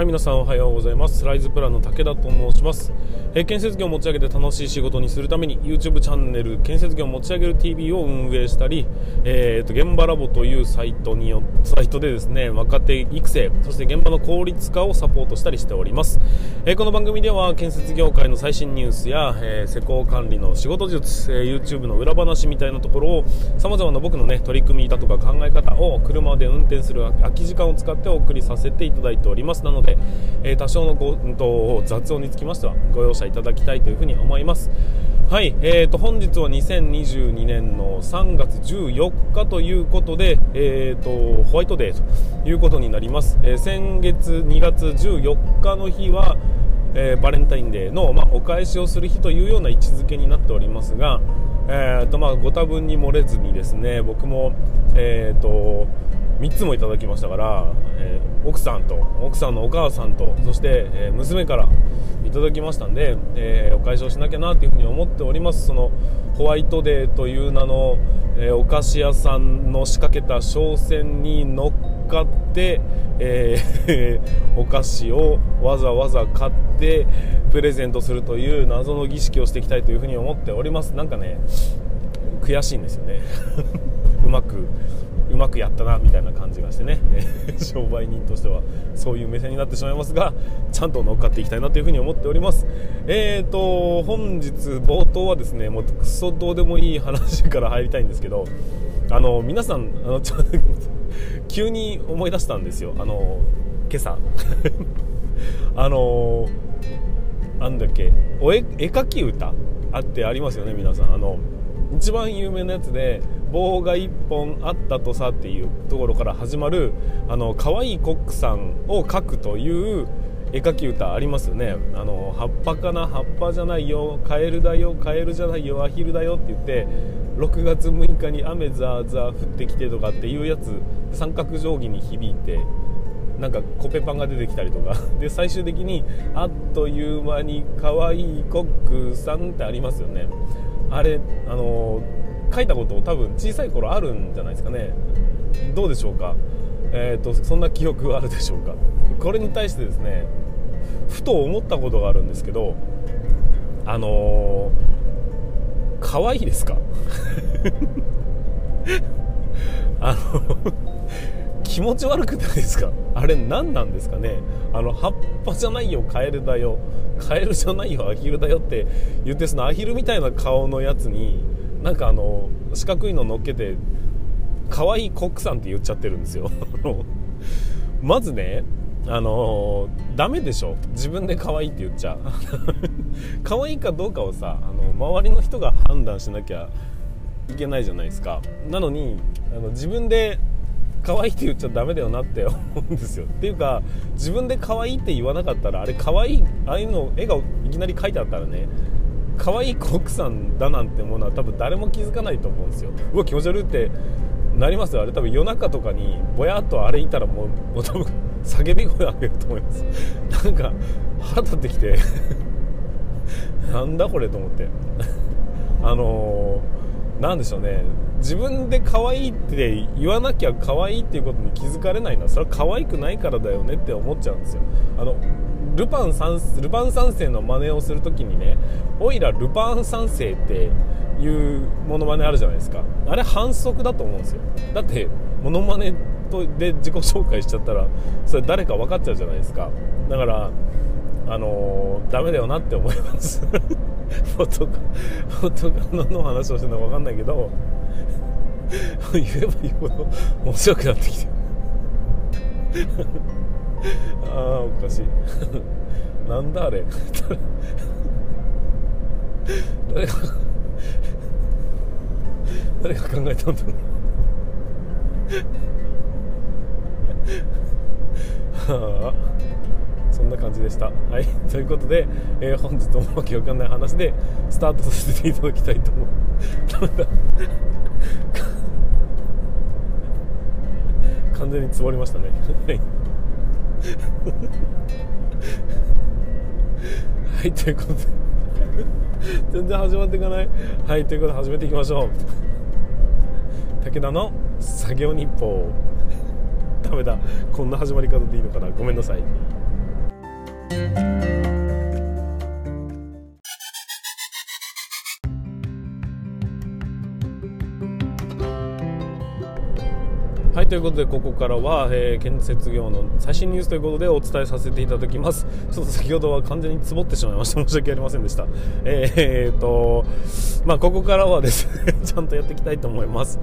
はい皆さんおはようございます。ライズプランの武田と申します、え、建設業を持ち上げて楽しい仕事にするために YouTube チャンネル建設業を持ち上げる TV を運営したり、えーと、現場ラボというサイトによサイトでですね若手育成そして現場の効率化をサポートしたりしております、えー、この番組では建設業界の最新ニュースや、えー、施工管理の仕事術、え YouTube の裏話みたいなところを様々な僕のね取り組みだとか考え方を車で運転する空き時間を使ってお送りさせていただいております。なので、え多少のご、と、雑音につきましてはご容赦いただきたいというふうに思います。はい、えーと、本日は2022年の3月14日ということで、えーと、ホワイトデーということになります、えー、先月2月14日の日は、えー、バレンタインデーの、まあ、お返しをする日というような位置づけになっておりますが、えーとまあ、ご多分に漏れずにですね僕も、えーと3つもいただきましたから、えー、奥さんと奥さんのお母さんとそして、えー、娘からいただきましたんで、えー、お返しをしなきゃなというふうに思っております。そのホワイトデーという名の、えお菓子屋さんの仕掛けた商戦に乗っかって、え お菓子をわざわざ買ってプレゼントするという謎の儀式をしていきたいというふうに思っております。なんかね悔しいんですよね。うまくうまくやったなみたいな感じがしてね。商売人としてはそういう目線になってしまいますがちゃんと乗っかっていきたいなというふうに思っております。えーと本日冒頭はですねもうクソどうでもいい話から入りたいんですけどあの皆さんあのちょ急に思い出したんですよ。あの今朝。あのなんだっけ。お絵描き歌。あってありますよね皆さん。あの一番有名なやつで棒が1本あったとさっていうところから始まるあの可愛いコックさんを描くという絵描き歌ありますよね。あの葉っぱかな？葉っぱじゃないよ。カエルだよ。カエルじゃないよ。アヒルだよって言って6月6日に雨ザーザー降ってきてとかっていうやつ三角定規に響いてなんかコペパンが出てきたりとか。で最終的にあっという間に可愛いコックさんってありますよね。あれあの書いたこと多分小さい頃あるんじゃないですかね。どうでしょうか？えーと、そんな記憶はあるでしょうか？これに対してですねふと思ったことがあるんですけどあのー、可愛いですか？あの気持ち悪くないですか？あれ何なんですかね？あの葉っぱじゃないよカエルだよ。カエルじゃないよアヒルだよって言ってそのアヒルみたいな顔のやつになんかあの四角いの乗っけて可愛いコックさんって言っちゃってるんですよ。まずねあのー、ダメでしょ。自分で可愛いって言っちゃ。可愛いかどうかをさあの周りの人が判断しなきゃいけないじゃないですか。なのにあの自分で可愛いって言っちゃダメだよなって思うんですよ。っていうか自分で可愛いって言わなかったらあれ可愛いああいうの絵がいきなり描いてあったらね可愛い奥さんだなんてものは多分誰も気づかないと思うんですよ。うわ気持ち悪いってなりますよ。あれ多分夜中とかにぼやっとあれいたらもうもう多分叫び声上げると思います。なんか腹立ってきて。なんだこれと思って。あのー、なんでしょうね。自分で可愛いって言わなきゃ可愛いっていうことに気づかれないのはそれは可愛くないからだよねって思っちゃうんですよ。あのルパン三ルパン三世の真似をするときにねおいらルパン三世っていうモノマネあるじゃないですか。あれ反則だと思うんですよ。だってモノマネとで自己紹介しちゃったらそれ誰か分かっちゃうじゃないですか。だからあのー、ダメだよなって思います。元カノの話をしてるのか分かんないけど言えば言うほど面白くなってきて ああおかしい。なんだあれ。誰が誰が考えたんだろうはあ そんな感じでした。はい。ということで、えー、本日もわけわかんない話でスタートさせていただきたいと思う。完全につぼりましたね。はい。はいということで。全然始まっていかない。はいということで始めていきましょう。武田の作業日報。ダメだ。こんな始まり方でいいのかな。ごめんなさい。ということでここからは、えー、建設業の最新ニュースということでお伝えさせていただきます。ちょっと先ほどは完全につぼってしまいました。申し訳ありませんでした。えー、っとまあここからはですね ちゃんとやっていきたいと思います。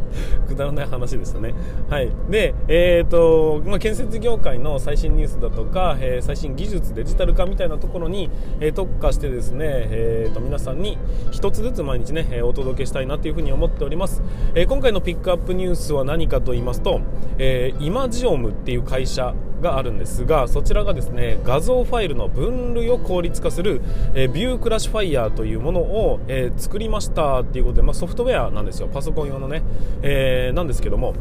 くだらない話でしたね。はい。でえー、っと、まあ、建設業界の最新ニュースだとか、えー、最新技術デジタル化みたいなところに、えー、特化してですね、えー、っと皆さんに一つずつ毎日ねお届けしたいなというふうに思っております、えー、今回のピックアップニュースは何かと言いますとえー、イマジオムっていう会社があるんですがそちらがですね画像ファイルの分類を効率化する、えー、ビュークラッシュファイヤーというものを、えー、作りましたっていうことで、まあ、ソフトウェアなんですよ。パソコン用のね、えー、なんですけども。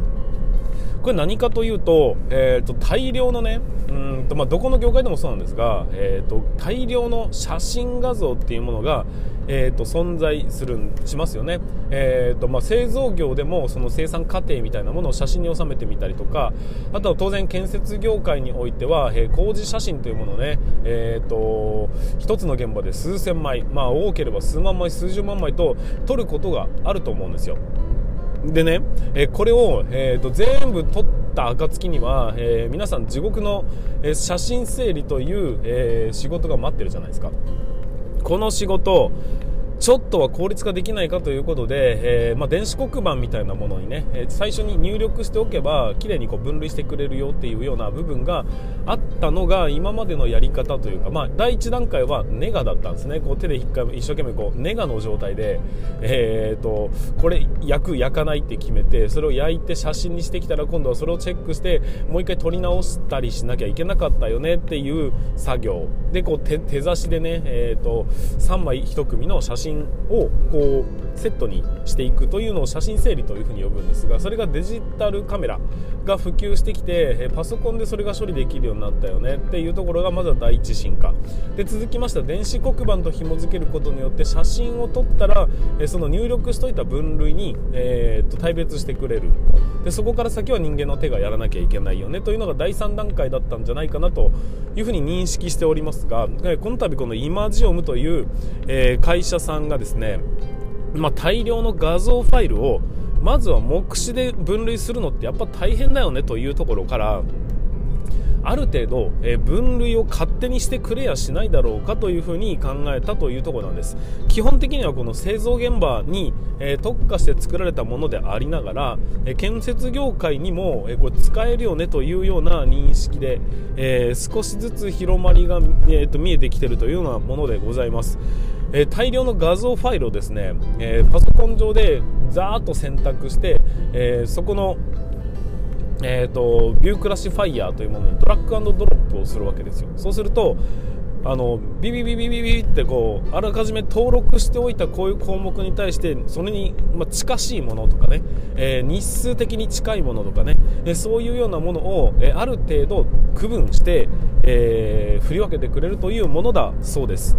これ何かというと,、えーと、大量のねうんと、まあ、どこの業界でもそうなんですが、えーと、大量の写真画像っていうものが、えーと、存在するしますよね、えーとまあ、製造業でもその生産過程みたいなものを写真に収めてみたりとかあとは当然建設業界においては、えー、工事写真というものをね、えー、と一つの現場で数千枚、まあ、多ければ数万枚数十万枚と撮ることがあると思うんですよ。でね、えー、これを、えーと、全部撮った暁には、えー、皆さん地獄の、写真整理という、え仕事が待ってるじゃないですかこの仕事ちょっとは効率化できないかということで、えー、まあ、電子黒板みたいなものにね、えー、最初に入力しておけば綺麗にこう分類してくれるよっていうような部分があったのが今までのやり方というか、まあ、第1段階はネガだったんですね。こう手で一回一生懸命こうネガの状態で、えーと、これ焼く焼かないって決めてそれを焼いて写真にしてきたら今度はそれをチェックしてもう一回撮り直したりしなきゃいけなかったよねっていう作業。でこう手手差しでね、えーと3枚1組の写真真をこうセットにしていくというのを写真整理というふうに呼ぶんですがそれがデジタルカメラ。が普及してきてパソコンでそれが処理できるようになったよねっていうところがまずは第一進化。で続きまして電子黒板と紐付けることによって写真を撮ったらその入力しといた分類に、えー、と大別してくれる。でそこから先は人間の手がやらなきゃいけないよねというのが第3段階だったんじゃないかなというふうに認識しておりますがこの度このイマジオムという、え、会社さんがですね、まあ、大量の画像ファイルをまずは目視で分類するのってやっぱ大変だよねというところからある程度、え分類を勝手にしてくれやしないだろうかというふに考えたというところなんです。基本的にはこの製造現場に、え特化して作られたものでありながら、え建設業界にも、えこれ使えるよねというような認識で、え少しずつ広まりが、えー、と見えてきているというようなものでございます。えー、大量の画像ファイルをですね、えー、パソコン上でザーッと選択して、えー、そこのえーと、 ViewClassifier というものにドラッグドロップをするわけですよ。そうするとあのビビビビビビってこうあらかじめ登録しておいたこういう項目に対してそれに、ま近しいものとかね、えー、日数的に近いものとかね、えー、そういうようなものを、えー、ある程度区分して、え振り分けてくれるというものだそうです。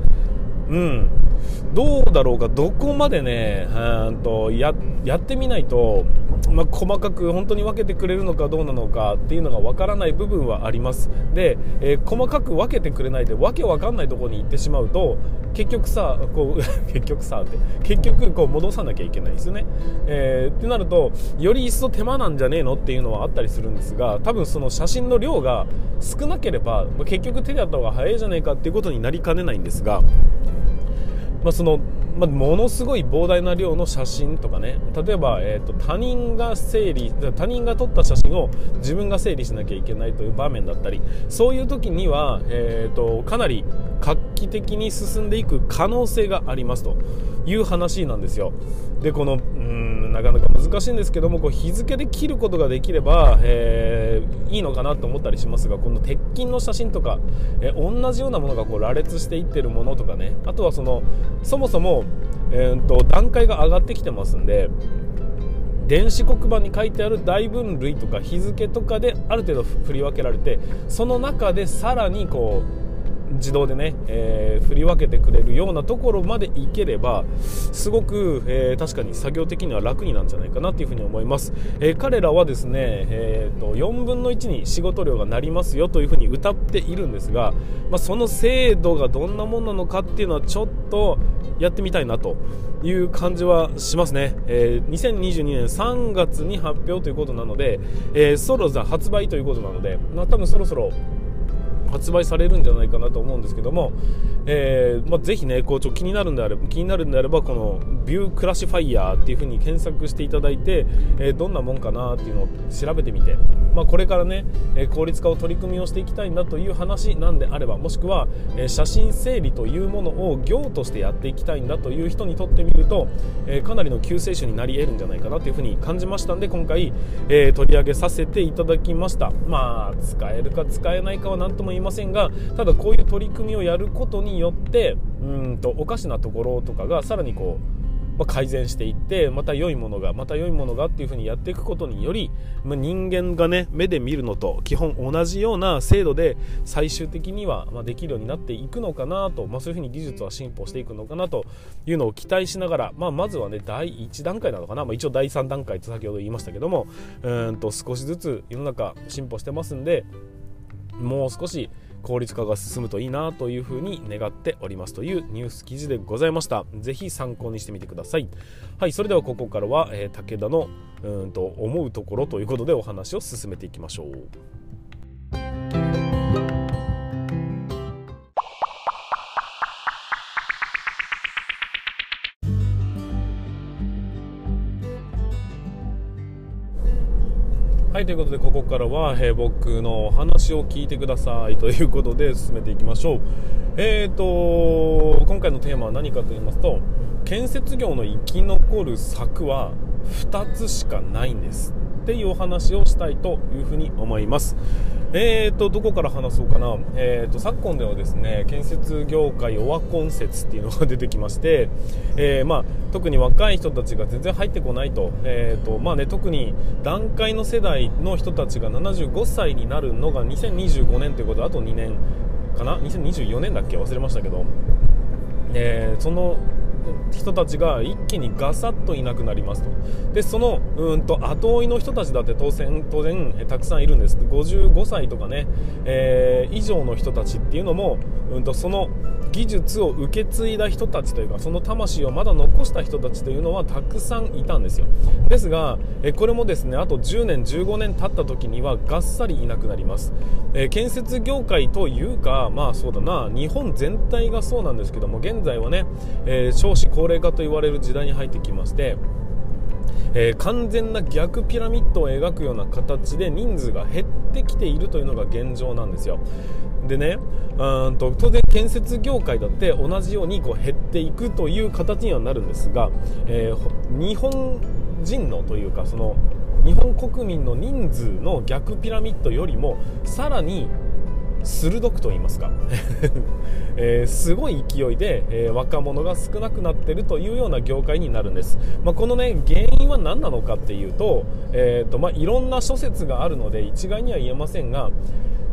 うん。どうだろうかどこまでねうんとややってみないと、まあ、細かく本当に分けてくれるのかどうなのかっていうのが分からない部分はあります。で、えー、細かく分けてくれないでわけ分かんないところに行ってしまうと結局さこう 結局さって結局こう戻さなきゃいけないですよね、えー、ってなるとより一層手間なんじゃねえのっていうのはあったりするんですが多分その写真の量が少なければ結局手でやった方が早いじゃないかっていうことになりかねないんですがまあ、その、まあ、ものすごい膨大な量の写真とかね。例えば、えーと、他人が整理他人が撮った写真を自分が整理しなきゃいけないという場面だったりそういう時には、えーと、かなり画期的に進んでいく可能性がありますと。いう話なんですよ。でこのうんなかなか難しいんですけどもこう日付で切ることができれば、えー、いいのかなと思ったりしますがこの鉄筋の写真とか、えー、同じようなものがこう羅列していってるものとかね。あとはそのそもそも、えーと、段階が上がってきてますんで電子黒板に書いてある大分類とか日付とかである程度振り分けられてその中でさらにこう自動でね、えー、振り分けてくれるようなところまでいければすごく、えー、確かに作業的には楽になるんじゃないかなというふに思います、えー、彼らはですね、えーと、4分の1に仕事量がなりますよというふうに歌っているんですが、まあ、その精度がどんなものなのかっていうのはちょっとやってみたいなという感じはしますね、えー、2022年3月に発表ということなので、えー、そろそろ発売ということなので、まあ、多分そろそろ発売されるんじゃないかなと思うんですけども、えーまあ、ぜひねこうちょ気になるんであれば気になるんであればこのビュークラシファイヤーっていう風に検索していただいて、えー、どんなもんかなっていうのを調べてみて、まあ、これからね、えー、効率化を取り組みをしていきたいんだという話なんであればもしくは、えー、写真整理というものを業としてやっていきたいんだという人にとってみると、えー、かなりの救世主になり得るんじゃないかなという風に感じましたんで今回、えー、取り上げさせていただきました。まあ使えるか使えないかは何とも言いませんがただこういう取り組みをやることによってうんとおかしなところとかがさらにこうま、改善していってまた良いものがまた良いものがっていう風にやっていくことにより、ま、人間がね目で見るのと基本同じような精度で最終的にはできるようになっていくのかなと、まあ、そういう風に技術は進歩していくのかなというのを期待しながら、まあ、まずはね第1段階なのかな、まあ、一応第3段階と先ほど言いましたけどもうんと少しずつ世の中進歩してますんでもう少し効率化が進むといいなというふうに願っておりますというニュース記事でございました。是非参考にしてみてください。はいそれではここからは、えー、武田のうんと思うところということでお話を進めていきましょう。ということでここからは、えー、僕の話を聞いてくださいということで進めていきましょう。えーと今回のテーマは何かと言いますと建設業の生き残る策は2つしかないんです。っていうお話をしたいというふうに思います。えーと、どこから話そうかな、えーと、昨今ではですね建設業界オワコン説っていうのが出てきまして、えー、まあ、特に若い人たちが全然入ってこないと,、えーとまあね、特に団塊の世代の人たちが75歳になるのが2025年ということであと2年かな？2024年だっけ？忘れましたけど、えー、その人たちが一気にガサッといなくなりますと。でそのうんと後追いの人たちだって当然当然たくさんいるんです。55歳とかね、えー、以上の人たちっていうのも、うんとその技術を受け継いだ人たちというかその魂をまだ残した人たちというのはたくさんいたんですよ。ですがえこれもですねあと10年15年経った時にはがっさりいなくなります、え建設業界というかまあそうだな日本全体がそうなんですけども現在はね、えー、少子高齢化と言われる時代に入ってきましてえー、完全な逆ピラミッドを描くような形で人数が減ってきているというのが現状なんですよ。でねうんと当然建設業界だって同じようにこう減っていくという形にはなるんですが、えー、日本人のというかその日本国民の人数の逆ピラミッドよりもさらに鋭くと言いますか、えー、すごい勢いで、えー、若者が少なくなっているというような業界になるんです、まあ、この、ね、原因は何なのかっていうと,、えーとまあ、いろんな諸説があるので一概には言えませんが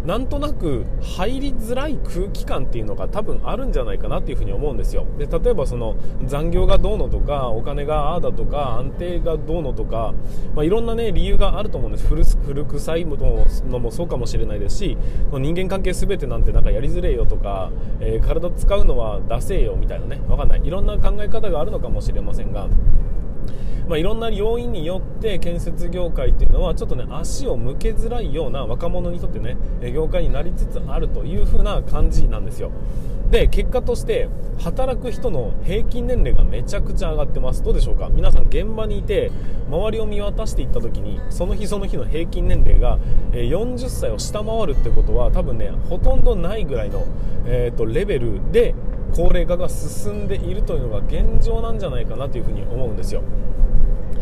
なんとなく入りづらい空気感っていうのが多分あるんじゃないかなっていうふに思うんですよ。で例えばその残業がどうのとかお金がああだとか安定がどうのとか、まあ、いろんなね理由があると思うんです。古臭いのもそうかもしれないですし人間関係全てなんてなんかやりづれえよとか、えー、体使うのはダセえよみたいなねわかんない。いろんな考え方があるのかもしれませんがまあ、いろんな要因によって建設業界っていうのはちょっとね足を向けづらいような若者にとってね業界になりつつあるという風な感じなんですよ。で結果として働く人の平均年齢がめちゃくちゃ上がってます。どうでしょうか？皆さん現場にいて周りを見渡していった時にその日その日の平均年齢が40歳を下回るってことは多分ねほとんどないぐらいの、えーとレベルで高齢化が進んでいるというのが現状なんじゃないかなというふうに思うんですよ。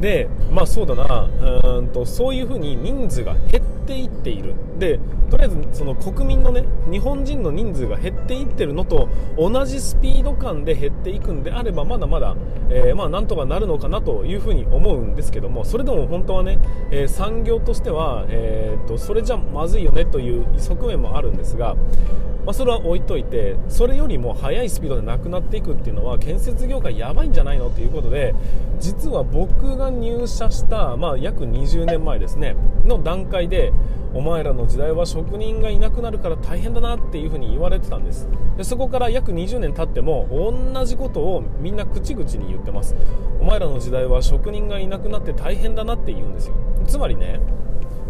でまあそうだな。うんとそういうふうに人数が減っていっている。でとりあえずその国民のね日本人の人数が減っていってるのと同じスピード感で減っていくんであればまだまだ、えー、まあなんとかなるのかなというふうに思うんですけどもそれでも本当はね、えー、産業としては、えー、とそれじゃまずいよねという側面もあるんですがまあ、それは置いといてそれよりも速いスピードでなくなっていくっていうのは建設業界やばいんじゃないの？ということで実は僕が入社した、まあ、約20年前ですねの段階でお前らの時代は職人がいなくなるから大変だなっていうふうに言われてたんです。でそこから約20年経っても同じことをみんな口々に言ってます。お前らの時代は職人がいなくなって大変だなって言うんですよ。つまりね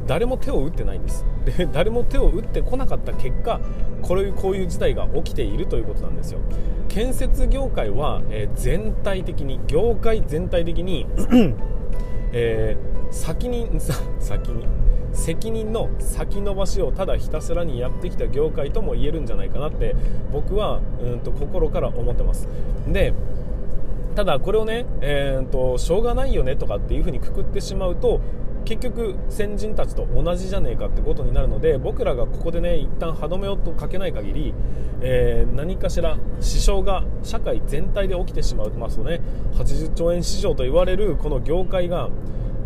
誰も手を打ってないんです。で 誰も手を打ってこなかった結果こういうこういう事態が起きているということなんですよ。建設業界は、えー、全体的に業界全体的に えー、先に先に責任の先延ばしをただひたすらにやってきた業界とも言えるんじゃないかなって僕はうんと心から思ってます。でただこれをね、えーとしょうがないよねとかっていう風にくくってしまうと結局先人たちと同じじゃねえかってことになるので僕らがここでね一旦歯止めをとかけない限り、えー、何かしら支障が社会全体で起きてしまうますとね。80兆円市場と言われるこの業界が、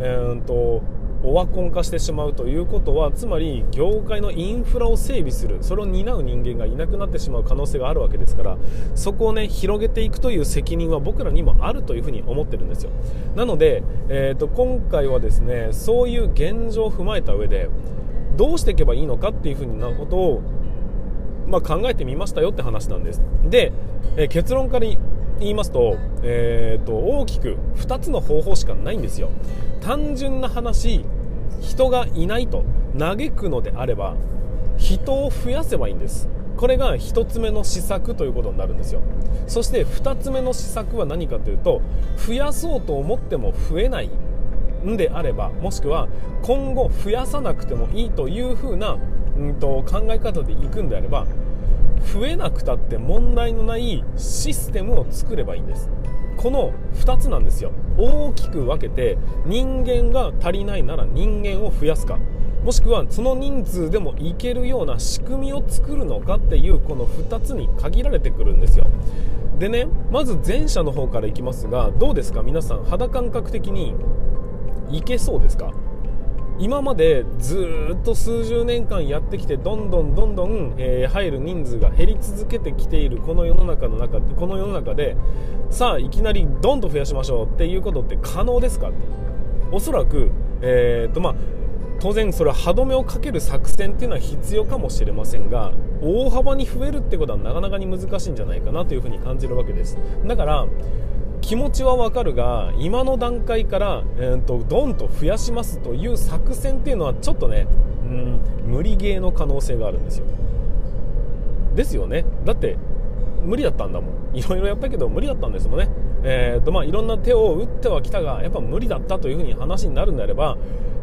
えーとオワコン化してしまうということはつまり業界のインフラを整備するそれを担う人間がいなくなってしまう可能性があるわけですからそこをね広げていくという責任は僕らにもあるというふうに思ってるんですよ。なので、えーと、今回はですねそういう現状を踏まえた上でどうしていけばいいのかっていうふうなことをまあ、考えてみましたよって話なんです。で、えー、結論から言いますと,、えーと、大きく2つの方法しかないんですよ。単純な話人がいないと嘆くのであれば人を増やせばいいんです。これが1つ目の施策ということになるんですよ。そして2つ目の施策は何かというと増やそうと思っても増えないんであればもしくは今後増やさなくてもいいというふうな、うんと、考え方でいくんであれば増えなくたって問題のないシステムを作ればいいんです。この2つなんですよ。大きく分けて人間が足りないなら人間を増やすか。もしくはその人数でもいけるような仕組みを作るのかっていうこの2つに限られてくるんですよ。でねまず前者の方からいきますがどうですか？皆さん肌感覚的にいけそうですか？今までずっと数十年間やってきてどんどんどんどん、えー、入る人数が減り続けてきているこの世の中の中この世の中でさあいきなりどんと増やしましょうっていうことって可能ですかって。おそらく、えーとまあ、当然それは歯止めをかける作戦っていうのは必要かもしれませんが大幅に増えるってことはなかなかに難しいんじゃないかなというふうに感じるわけです。だから気持ちはわかるが今の段階から、えーと、ドンと増やしますという作戦っていうのはちょっとねうん無理ゲーの可能性があるんですよ。ですよね。だって無理だったんだもん。いろいろやったけど無理だったんですもんね。えーとまあ、いろんな手を打ってはきたがやっぱ無理だったというふうに話になるんであれば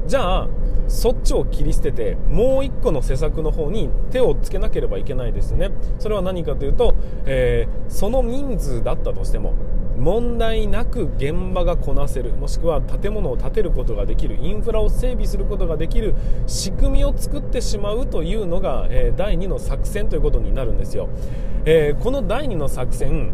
じゃあそっちを切り捨ててもう1個の施策の方に手をつけなければいけないですね。それは何かというと、えー、その人数だったとしても問題なく現場がこなせるもしくは建物を建てることができるインフラを整備することができる仕組みを作ってしまうというのが、えー、第2の作戦ということになるんですよ、えー、この第2の作戦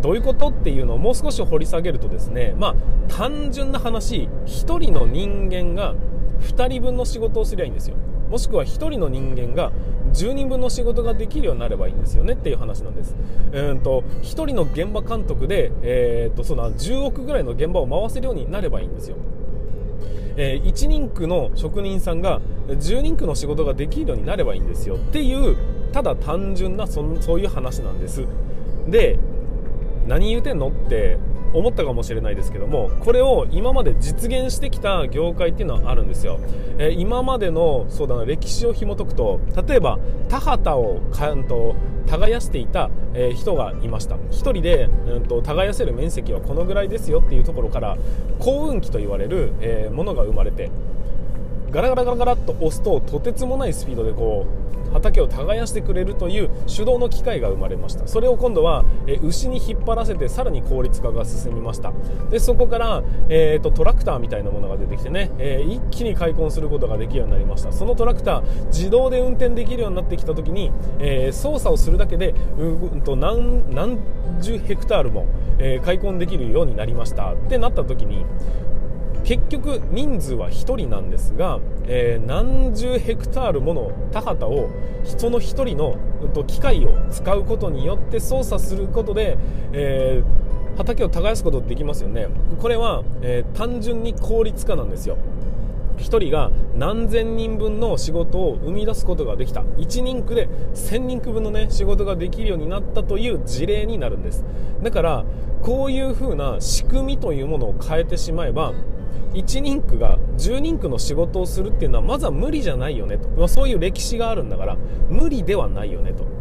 どういうことっていうのをもう少し掘り下げるとですねまあ単純な話1人の人間が2人分の仕事をすりゃいいんですよもしくは1人の人間が10人分の仕事ができるようになればいいんですよねっていう話なんです。うんと1人の現場監督で、えー、とその10億ぐらいの現場を回せるようになればいいんですよ。えー、1人区の職人さんが10人区の仕事ができるようになればいいんですよっていうただ単純なそそういう話なんですで何言うてんのって思ったかもしれないですけどもこれを今まで実現してきた業界っていうのはあるんですよ、えー、今までのそうだな歴史を紐解くと例えば田畑をかんと耕していた、えー、人がいました。1人で、うんと、耕せる面積はこのぐらいですよっていうところから幸運期と言われる、えー、ものが生まれてガラガラガラガラっと押すととてつもないスピードでこう畑を耕してくれるという手動の機械が生まれました。それを今度は、牛に引っ張らせてさらに効率化が進みました。でそこから、えーと、トラクターみたいなものが出てきてね、えー、一気に開墾することができるようになりました。そのトラクター自動で運転できるようになってきた時に、えー、操作をするだけでうんと何何十ヘクタールも、えー、開墾できるようになりました。ってなった時に結局人数は1人なんですが、えー、何十ヘクタールもの田畑をその1人の機械を使うことによって操作することで、えー、畑を耕すことできますよね。これは、えー、単純に効率化なんですよ。1人が何千人分の仕事を生み出すことができた。1人区で1000人区分の、ね、仕事ができるようになったという事例になるんです。だからこういう風な仕組みというものを変えてしまえば1人区が10人区の仕事をするっていうのはまずは無理じゃないよねと、まあ、そういう歴史があるんだから無理ではないよねと。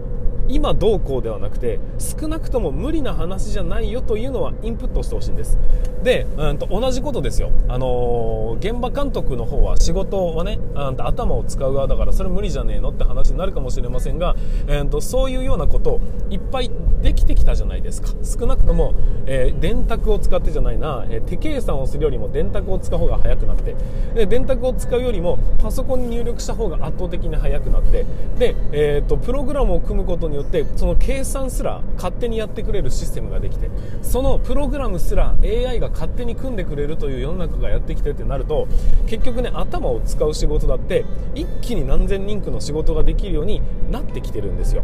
今どうこうではなくて少なくとも無理な話じゃないよというのはインプットしてほしいんです。で、うんと、同じことですよ、あのー、現場監督の方は仕事はねあん頭を使う側だからそれ無理じゃねえのって話になるかもしれませんが、えーと、そういうようなことをいっぱいできてきたじゃないですか。少なくとも、えー、電卓を使ってじゃないな、えー、手計算をするよりも電卓を使う方が早くなって。で電卓を使うよりもパソコンに入力した方が圧倒的に早くなって。で、えーとプログラムを組むことによってその計算すら勝手にやってくれるシステムができてそのプログラムすら AI が勝手に組んでくれるという世の中がやってきてってなると結局ね頭を使う仕事だって一気に何千人区の仕事ができるようになってきてるんですよ。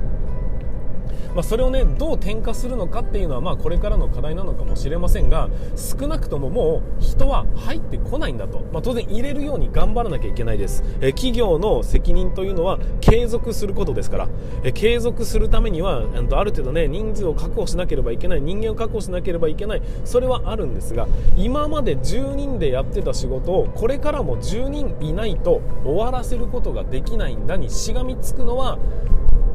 まあ、それをねどう転化するのかっていうのはまあこれからの課題なのかもしれませんが少なくとももう人は入ってこないんだと、まあ、当然入れるように頑張らなきゃいけないです、え企業の責任というのは継続することですから、え継続するためにはある程度ね人数を確保しなければいけない人間を確保しなければいけないそれはあるんですが今まで10人でやってた仕事をこれからも10人いないと終わらせることができないんだにしがみつくのは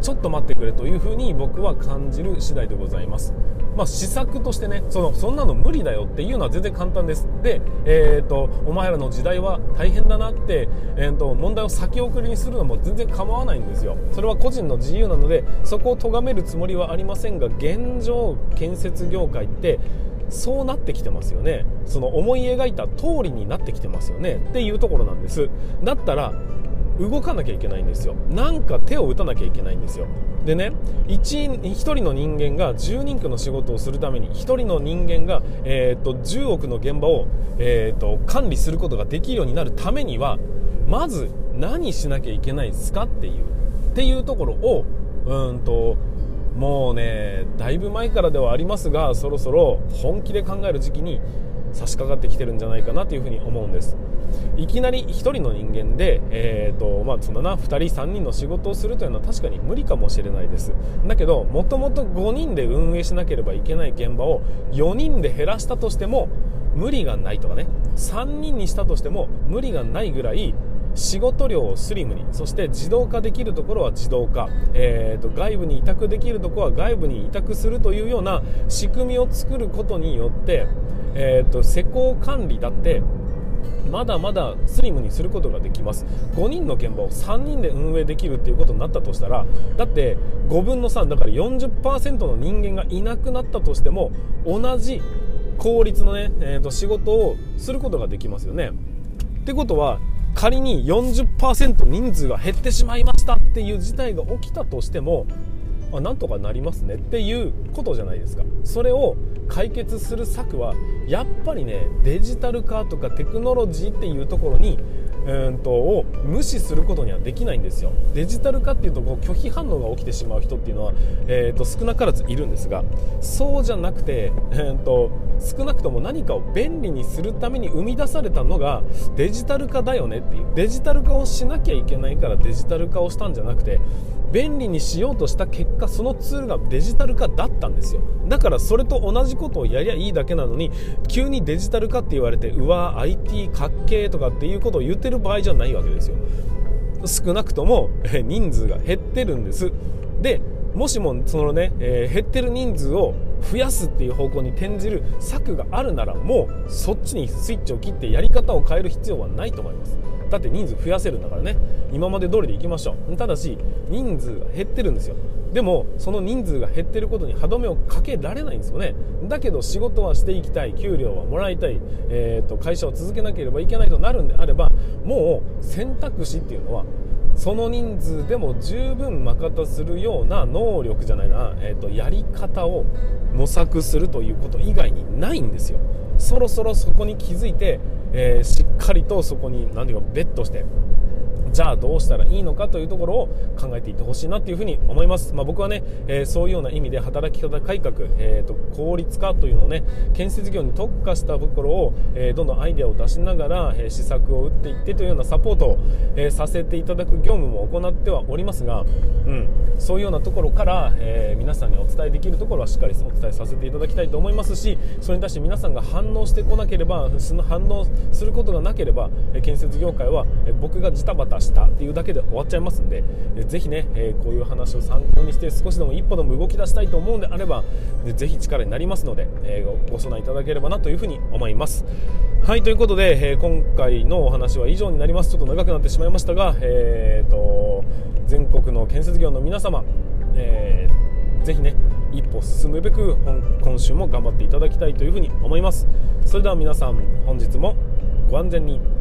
ちょっと待ってくれというふうに僕は感じる次第でございます。まあ、施策としてねそのそんなの無理だよっていうのは全然簡単です。で、えーと、お前らの時代は大変だなって、えーと、問題を先送りにするのも全然構わないんですよ。それは個人の自由なのでそこを咎めるつもりはありませんが現状建設業界ってそうなってきてますよね。その思い描いた通りになってきてますよね。っていうところなんです。だったら動かなきゃいけないんですよ。なんか手を打たなきゃいけないんですよ。でね 1, 1人の人間が10人区の仕事をするために1人の人間が、えーと、10億の現場を、えーと、管理することができるようになるためにはまず何しなきゃいけないですかっていうっていうところをうんともうねだいぶ前からではありますがそろそろ本気で考える時期に差し掛かってきてるんじゃないかなというふうに思うんです。いきなり1人の人間で、えーとまあ、そのな2人3人の仕事をするというのは確かに無理かもしれないです。だけどもともと5人で運営しなければいけない現場を4人で減らしたとしても無理がないとかね。3人にしたとしても無理がないぐらい仕事量をスリムにそして自動化できるところは自動化、えーと、外部に委託できるところは外部に委託するというような仕組みを作ることによって、えーと施工管理だってまだまだスリムにすることができます。5人の現場を3人で運営できるっていうことになったとしたらだって5分の3だから40%の人間がいなくなったとしても同じ効率のね、えー、と仕事をすることができますよね。ってことは仮に40%人数が減ってしまいましたっていう事態が起きたとしてもあなんとかなりますねっていうことじゃないですか。それを解決する策はやっぱりねデジタル化とかテクノロジーっていうところにうんとを無視することにはできないんですよ。デジタル化っていうとこう拒否反応が起きてしまう人っていうのは、えーと、少なからずいるんですがそうじゃなくて、えーと、少なくとも何かを便利にするために生み出されたのがデジタル化だよねっていう。デジタル化をしなきゃいけないからデジタル化をしたんじゃなくて便利にしようとした結果そのツールがデジタル化だったんですよ。だからそれと同じことをやりゃいいだけなのに急にデジタル化って言われてうわ IT かっけーとかっていうことを言ってる場合じゃないわけですよ。少なくとも人数が減ってるんです。でもしもそのね、えー、減ってる人数を増やすっていう方向に転じる策があるならもうそっちにスイッチを切ってやり方を変える必要はないと思います。だって人数増やせるんだからね。今まで通りでいきましょう。ただし人数が減ってるんですよ。でもその人数が減ってることに歯止めをかけられないんですよね。だけど仕事はしていきたい給料はもらいたい、えーと、会社を続けなければいけないとなるんであればもう選択肢っていうのはその人数でも十分まかたするような能力じゃないな、えーと、やり方を模索するということ以外にないんですよ。そろそろそこに気づいて、えー、しっかりとそこに何ていうかベットしてじゃあどうしたらいいのかというところを考えていってほしいなというふに思います、まあ、僕はね、えー、そういうような意味で働き方改革、えーと、効率化というのをね建設業に特化したところを、えー、どんどんアイデアを出しながら、えー、施策を打っていってというようなサポートを、えさせていただく業務も行ってはおりますが、うん、そういうようなところから、え皆さんにお伝えできるところはしっかりお伝えさせていただきたいと思いますしそれに対して皆さんが反応してこなければその反応することがなければ建設業界は僕がジタバタしてたっていうだけで終わっちゃいますんで、えぜひね、えこういう話を参考にして少しでも一歩でも動き出したいと思うんであればぜひ力になりますので、えご備えいただければなというふうに思います。はいということで、え今回のお話は以上になります。ちょっと長くなってしまいましたが、えーと、全国の建設業の皆様、えー、ぜひね一歩進むべく今週も頑張っていただきたいというふうに思います。それでは皆さん本日もご安全に。